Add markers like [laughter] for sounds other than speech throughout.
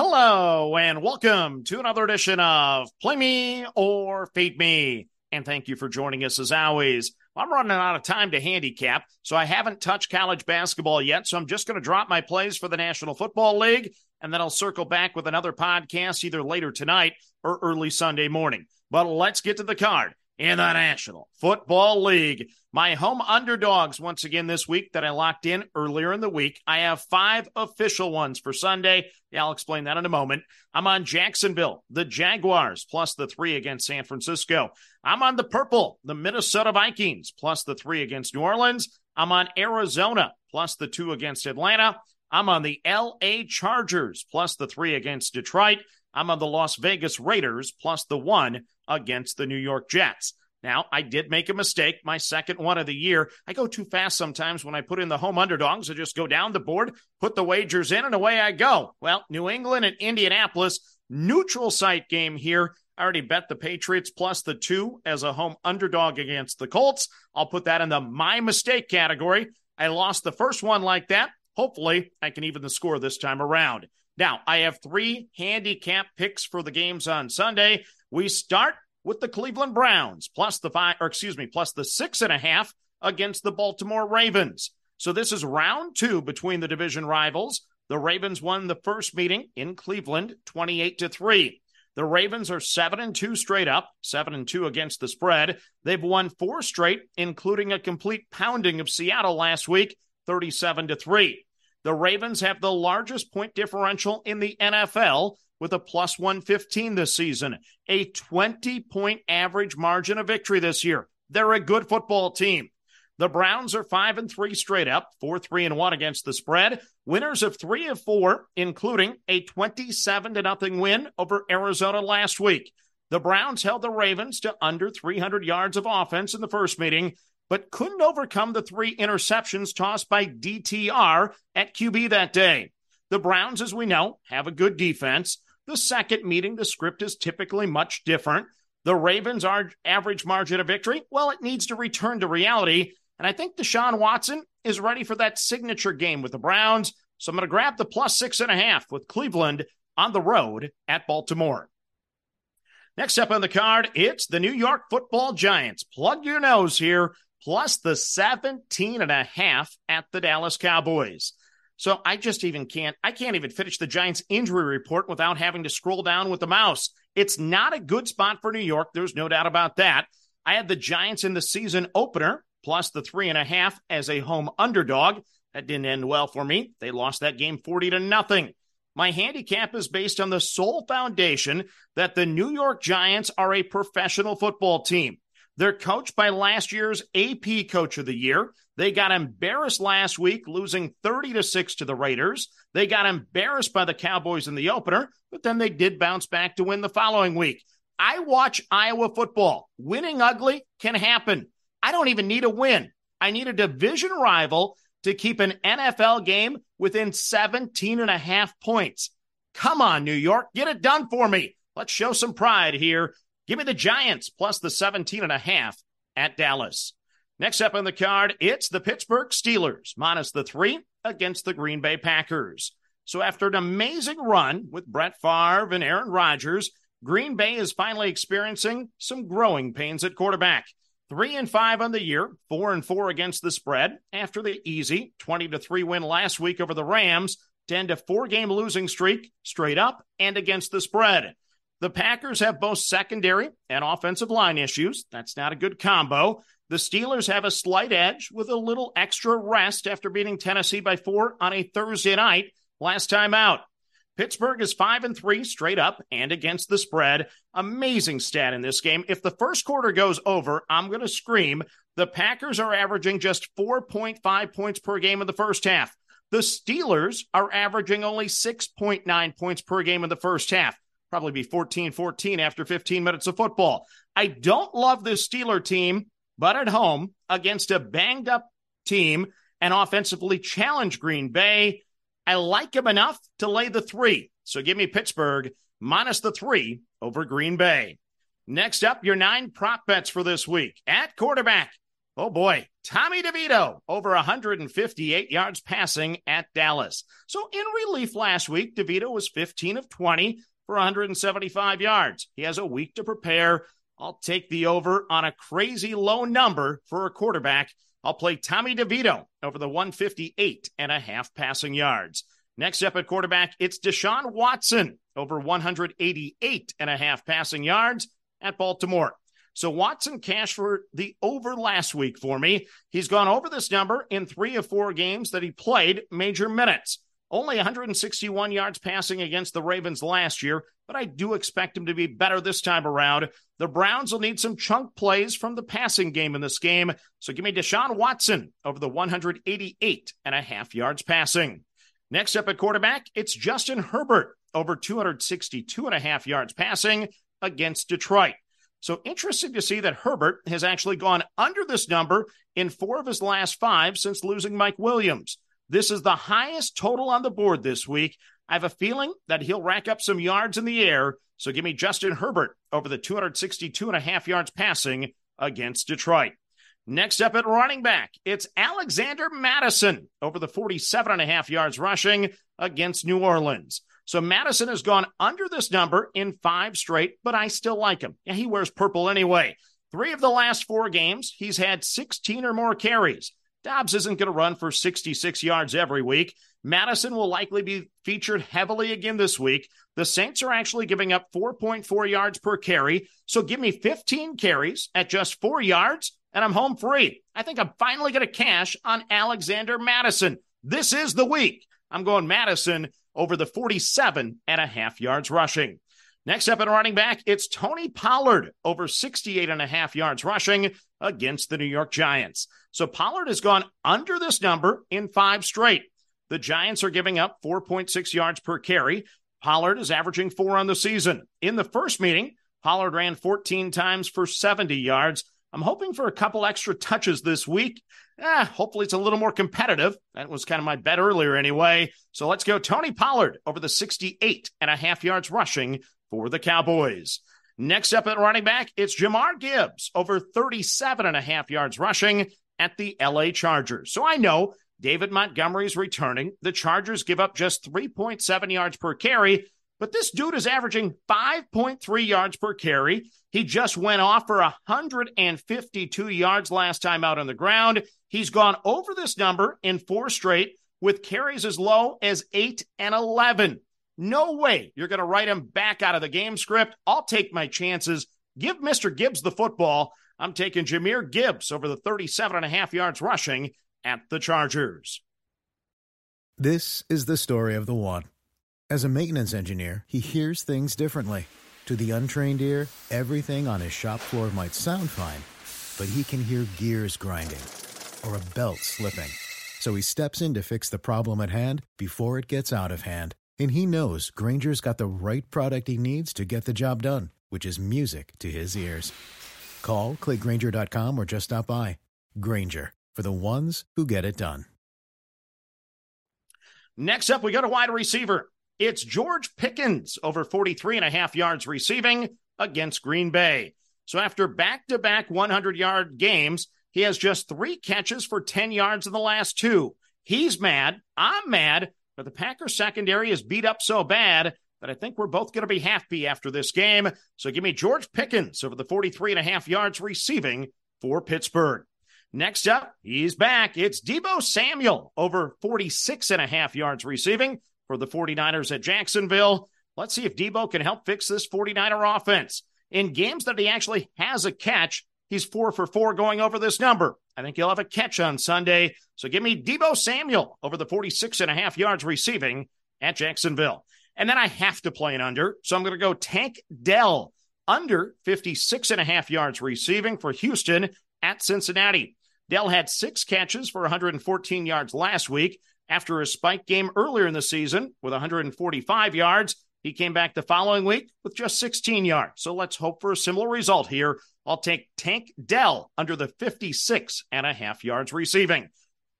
Hello, and welcome to another edition of Play Me or Fade Me. And thank you for joining us as always. I'm running out of time to handicap, so I haven't touched college basketball yet. So I'm just going to drop my plays for the National Football League, and then I'll circle back with another podcast either later tonight or early Sunday morning. But let's get to the card in the National Football League. My home underdogs once again this week that I locked in earlier in the week. I have five official ones for Sunday. Yeah, I'll explain that in a moment. I'm on Jacksonville, the Jaguars, plus the three against San Francisco. I'm on the purple, the Minnesota Vikings, plus the three against New Orleans. I'm on Arizona, plus the two against Atlanta. I'm on the LA Chargers, plus the three against Detroit. I'm on the Las Vegas Raiders, plus the one against the New York Jets. Now, I did make a mistake, my second one of the year. I go too fast sometimes when I put in the home underdogs. I just go down the board, put the wagers in, and away I go. Well, New England and Indianapolis, neutral site game here. I already bet the Patriots plus the two as a home underdog against the Colts. I'll put that in the my mistake category. I lost the first one like that. Hopefully, I can even the score this time around. Now, I have three handicap picks for the games on Sunday. We start with the Cleveland Browns plus the five, or excuse me, plus the six and a half against the Baltimore Ravens. So this is round two between the division rivals. The Ravens won the first meeting in Cleveland 28 to 3. The Ravens are 7 and 2 straight up, 7 and 2 against the spread. They've won four straight including a complete pounding of Seattle last week, 37 to 3. The Ravens have the largest point differential in the NFL with a plus 115 this season, a 20 point average margin of victory this year. They're a good football team. The Browns are 5 and 3 straight up, 4 3 and 1 against the spread. Winners of 3 of 4, including a 27 to nothing win over Arizona last week. The Browns held the Ravens to under 300 yards of offense in the first meeting, but couldn't overcome the three interceptions tossed by DTR at QB that day. The Browns, as we know, have a good defense. The second meeting, the script is typically much different. The Ravens' are average margin of victory, well, it needs to return to reality. And I think Deshaun Watson is ready for that signature game with the Browns. So I'm going to grab the plus six and a half with Cleveland on the road at Baltimore. Next up on the card, it's the New York football giants. Plug your nose here, plus the 17 and a half at the Dallas Cowboys. So I just even can't, I can't even finish the Giants injury report without having to scroll down with the mouse. It's not a good spot for New York. There's no doubt about that. I had the Giants in the season opener, plus the three and a half as a home underdog. That didn't end well for me. They lost that game 40 to nothing. My handicap is based on the sole foundation that the New York Giants are a professional football team. They're coached by last year's AP Coach of the Year. They got embarrassed last week, losing 30 to 6 to the Raiders. They got embarrassed by the Cowboys in the opener, but then they did bounce back to win the following week. I watch Iowa football. Winning ugly can happen. I don't even need a win. I need a division rival to keep an NFL game within 17 and a half points. Come on, New York, get it done for me. Let's show some pride here Give me the Giants plus the 17 and a half at Dallas. Next up on the card, it's the Pittsburgh Steelers minus the three against the Green Bay Packers. So after an amazing run with Brett Favre and Aaron Rodgers, Green Bay is finally experiencing some growing pains at quarterback. Three and five on the year, four and four against the spread after the easy 20 to three win last week over the Rams, 10 to four game losing streak straight up and against the spread. The Packers have both secondary and offensive line issues. That's not a good combo. The Steelers have a slight edge with a little extra rest after beating Tennessee by four on a Thursday night last time out. Pittsburgh is 5 and 3 straight up and against the spread. Amazing stat in this game. If the first quarter goes over, I'm going to scream. The Packers are averaging just 4.5 points per game in the first half. The Steelers are averaging only 6.9 points per game in the first half probably be 14 14 after 15 minutes of football. I don't love this Steeler team, but at home against a banged up team and offensively challenged Green Bay, I like him enough to lay the three. So give me Pittsburgh minus the three over Green Bay. Next up, your nine prop bets for this week. At quarterback, Oh boy, Tommy DeVito over 158 yards passing at Dallas. So in relief last week, DeVito was 15 of 20 for 175 yards. He has a week to prepare. I'll take the over on a crazy low number for a quarterback. I'll play Tommy DeVito over the 158 and a half passing yards. Next up at quarterback, it's Deshaun Watson over 188 and a half passing yards at Baltimore. So Watson cashed for the over last week for me. He's gone over this number in three of four games that he played major minutes. Only 161 yards passing against the Ravens last year, but I do expect him to be better this time around. The Browns will need some chunk plays from the passing game in this game. So give me Deshaun Watson over the 188 and a half yards passing. Next up at quarterback, it's Justin Herbert over 262 and a half yards passing against Detroit. So interesting to see that Herbert has actually gone under this number in four of his last five since losing Mike Williams. This is the highest total on the board this week. I have a feeling that he'll rack up some yards in the air. So give me Justin Herbert over the 262 and a half yards passing against Detroit. Next up at running back, it's Alexander Mattison over the 47 and a half yards rushing against New Orleans. So Mattison has gone under this number in five straight, but I still like him. Yeah, he wears purple anyway. Three of the last four games, he's had 16 or more carries. Dobbs isn't going to run for 66 yards every week. Mattison will likely be featured heavily again this week. The Saints are actually giving up 4.4 yards per carry. So give me 15 carries at just four yards and I'm home free. I think I'm finally going to cash on Alexander Mattison. This is the week. I'm going Mattison over the 47 and a half yards rushing. Next up at running back, it's Tony Pollard over 68 and a half yards rushing against the New York Giants. So Pollard has gone under this number in five straight. The Giants are giving up 4.6 yards per carry. Pollard is averaging four on the season. In the first meeting, Pollard ran 14 times for 70 yards. I'm hoping for a couple extra touches this week. Eh, hopefully it's a little more competitive. That was kind of my bet earlier anyway. So let's go Tony Pollard over the 68 and a half yards rushing for the Cowboys. Next up at running back, it's Jahmyr Gibbs over 37 and a half yards rushing at the LA Chargers. So I know David Montgomery's returning. The Chargers give up just 3.7 yards per carry, but this dude is averaging 5.3 yards per carry. He just went off for 152 yards last time out on the ground. He's gone over this number in four straight with carries as low as 8 and 11. No way you're going to write him back out of the game script. I'll take my chances. Give Mr. Gibbs the football. I'm taking Jahmyr Gibbs over the 37 and a half yards rushing at the Chargers. This is the story of the one. As a maintenance engineer, he hears things differently. To the untrained ear, everything on his shop floor might sound fine, but he can hear gears grinding or a belt slipping. So he steps in to fix the problem at hand before it gets out of hand. And he knows Grainger's got the right product he needs to get the job done, which is music to his ears. Call, clickgrainger.com, or just stop by. Grainger, for the ones who get it done. Next up, we got a wide receiver. It's George Pickens over 43 and a half yards receiving against Green Bay. So after back to back 100 yard games, he has just three catches for 10 yards in the last two. He's mad. I'm mad. But the Packers secondary is beat up so bad that I think we're both going to be happy after this game. So give me George Pickens over the 43 and a half yards receiving for Pittsburgh. Next up, he's back. It's Deebo Samuel over 46 and a half yards receiving for the 49ers at Jacksonville. Let's see if Deebo can help fix this 49er offense. In games that he actually has a catch, he's four for four going over this number. I think he'll have a catch on Sunday. So give me Deebo Samuel over the 46 and a half yards receiving at Jacksonville. And then I have to play an under. So I'm going to go Tank Dell under 56 and a half yards receiving for Houston at Cincinnati. Dell had six catches for 114 yards last week. After a spike game earlier in the season with 145 yards, he came back the following week with just 16 yards. So let's hope for a similar result here. I'll take Tank Dell under the 56 and a half yards receiving.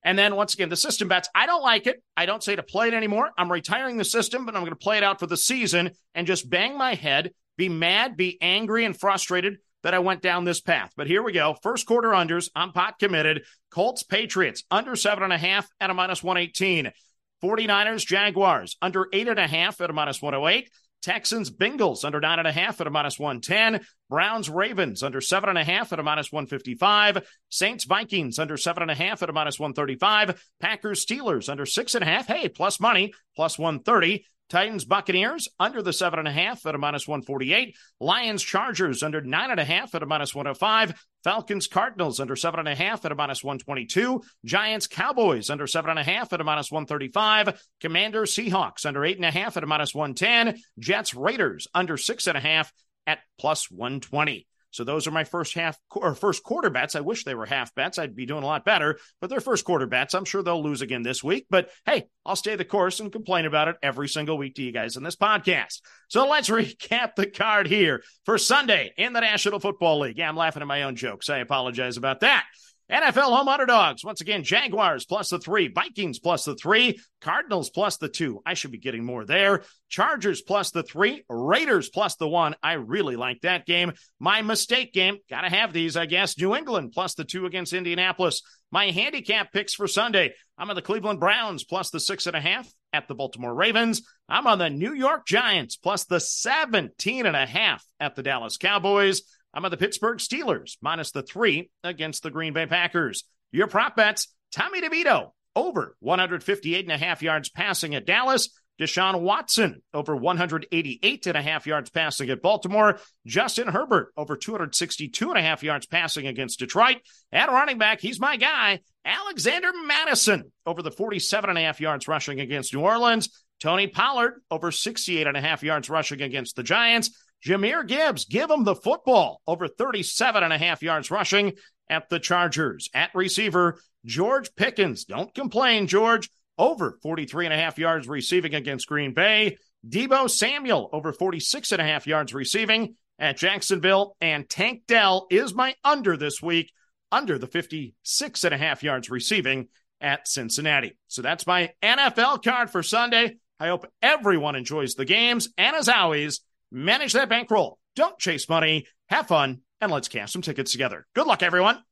And then once again, the system bets, I don't like it. I don't say to play it anymore. I'm retiring the system, but I'm going to play it out for the season and just bang my head, be mad, be angry, and frustrated that I went down this path. But here we go. First quarter unders. I'm pot committed. Colts, Patriots, under seven and a half at a minus 118. 49ers, Jaguars, under eight and a half at a minus 108. Texans, Bengals under nine and a half at a minus 110. Browns, Ravens under seven and a half at a minus 155. Saints, Vikings under seven and a half at a minus 135. Packers, Steelers under six and a half. Hey, plus money, plus 130. Titans, Buccaneers under the seven and a half at a minus 148. Lions, Chargers under nine and a half at a minus 105. Falcons, Cardinals under seven and a half at a minus 122. Giants, Cowboys under seven and a half at a minus 135. Commanders, Seahawks under eight and a half at a minus 110. Jets, Raiders under six and a half at plus 120. So those are my first half or first quarter bets. I wish they were half bets. I'd be doing a lot better, but they're first quarter bets. I'm sure they'll lose again this week, but hey, I'll stay the course and complain about it every single week to you guys in this podcast. So let's [laughs] recap the card here for Sunday in the National Football League. Yeah, I'm laughing at my own jokes. I apologize about that. NFL home underdogs. Once again, Jaguars plus the three, Vikings plus the three, Cardinals plus the two. I should be getting more there. Chargers plus the three, Raiders plus the one. I really like that game. My mistake game. Gotta have these, I guess. New England plus the two against Indianapolis. My handicap picks for Sunday. I'm on the Cleveland Browns plus the six and a half at the Baltimore Ravens. I'm on the New York Giants plus the 17 and a half at the Dallas Cowboys. I'm on the Pittsburgh Steelers minus the three against the Green Bay Packers. Your prop bets, Tommy DeVito over 158 and a half yards passing at Dallas. Deshaun Watson over 188 and a half yards passing at Baltimore. Justin Herbert over 262 and a half yards passing against Detroit. At running back, he's my guy, Alexander Mattison over the 47 and a half yards rushing against New Orleans. Tony Pollard over 68 and a half yards rushing against the Giants. Jahmyr Gibbs, give him the football over 37 and a half yards rushing at the Chargers. At receiver, George Pickens. Don't complain, George. Over 43 and a half yards receiving against Green Bay. Deebo Samuel over 46 and a half yards receiving at Jacksonville. And Tank Dell is my under this week, under the 56 and a half yards receiving at Cincinnati. So that's my NFL card for Sunday. I hope everyone enjoys the games. And as always, manage that bankroll. Don't chase money. Have fun. And let's cash some tickets together. Good luck, everyone.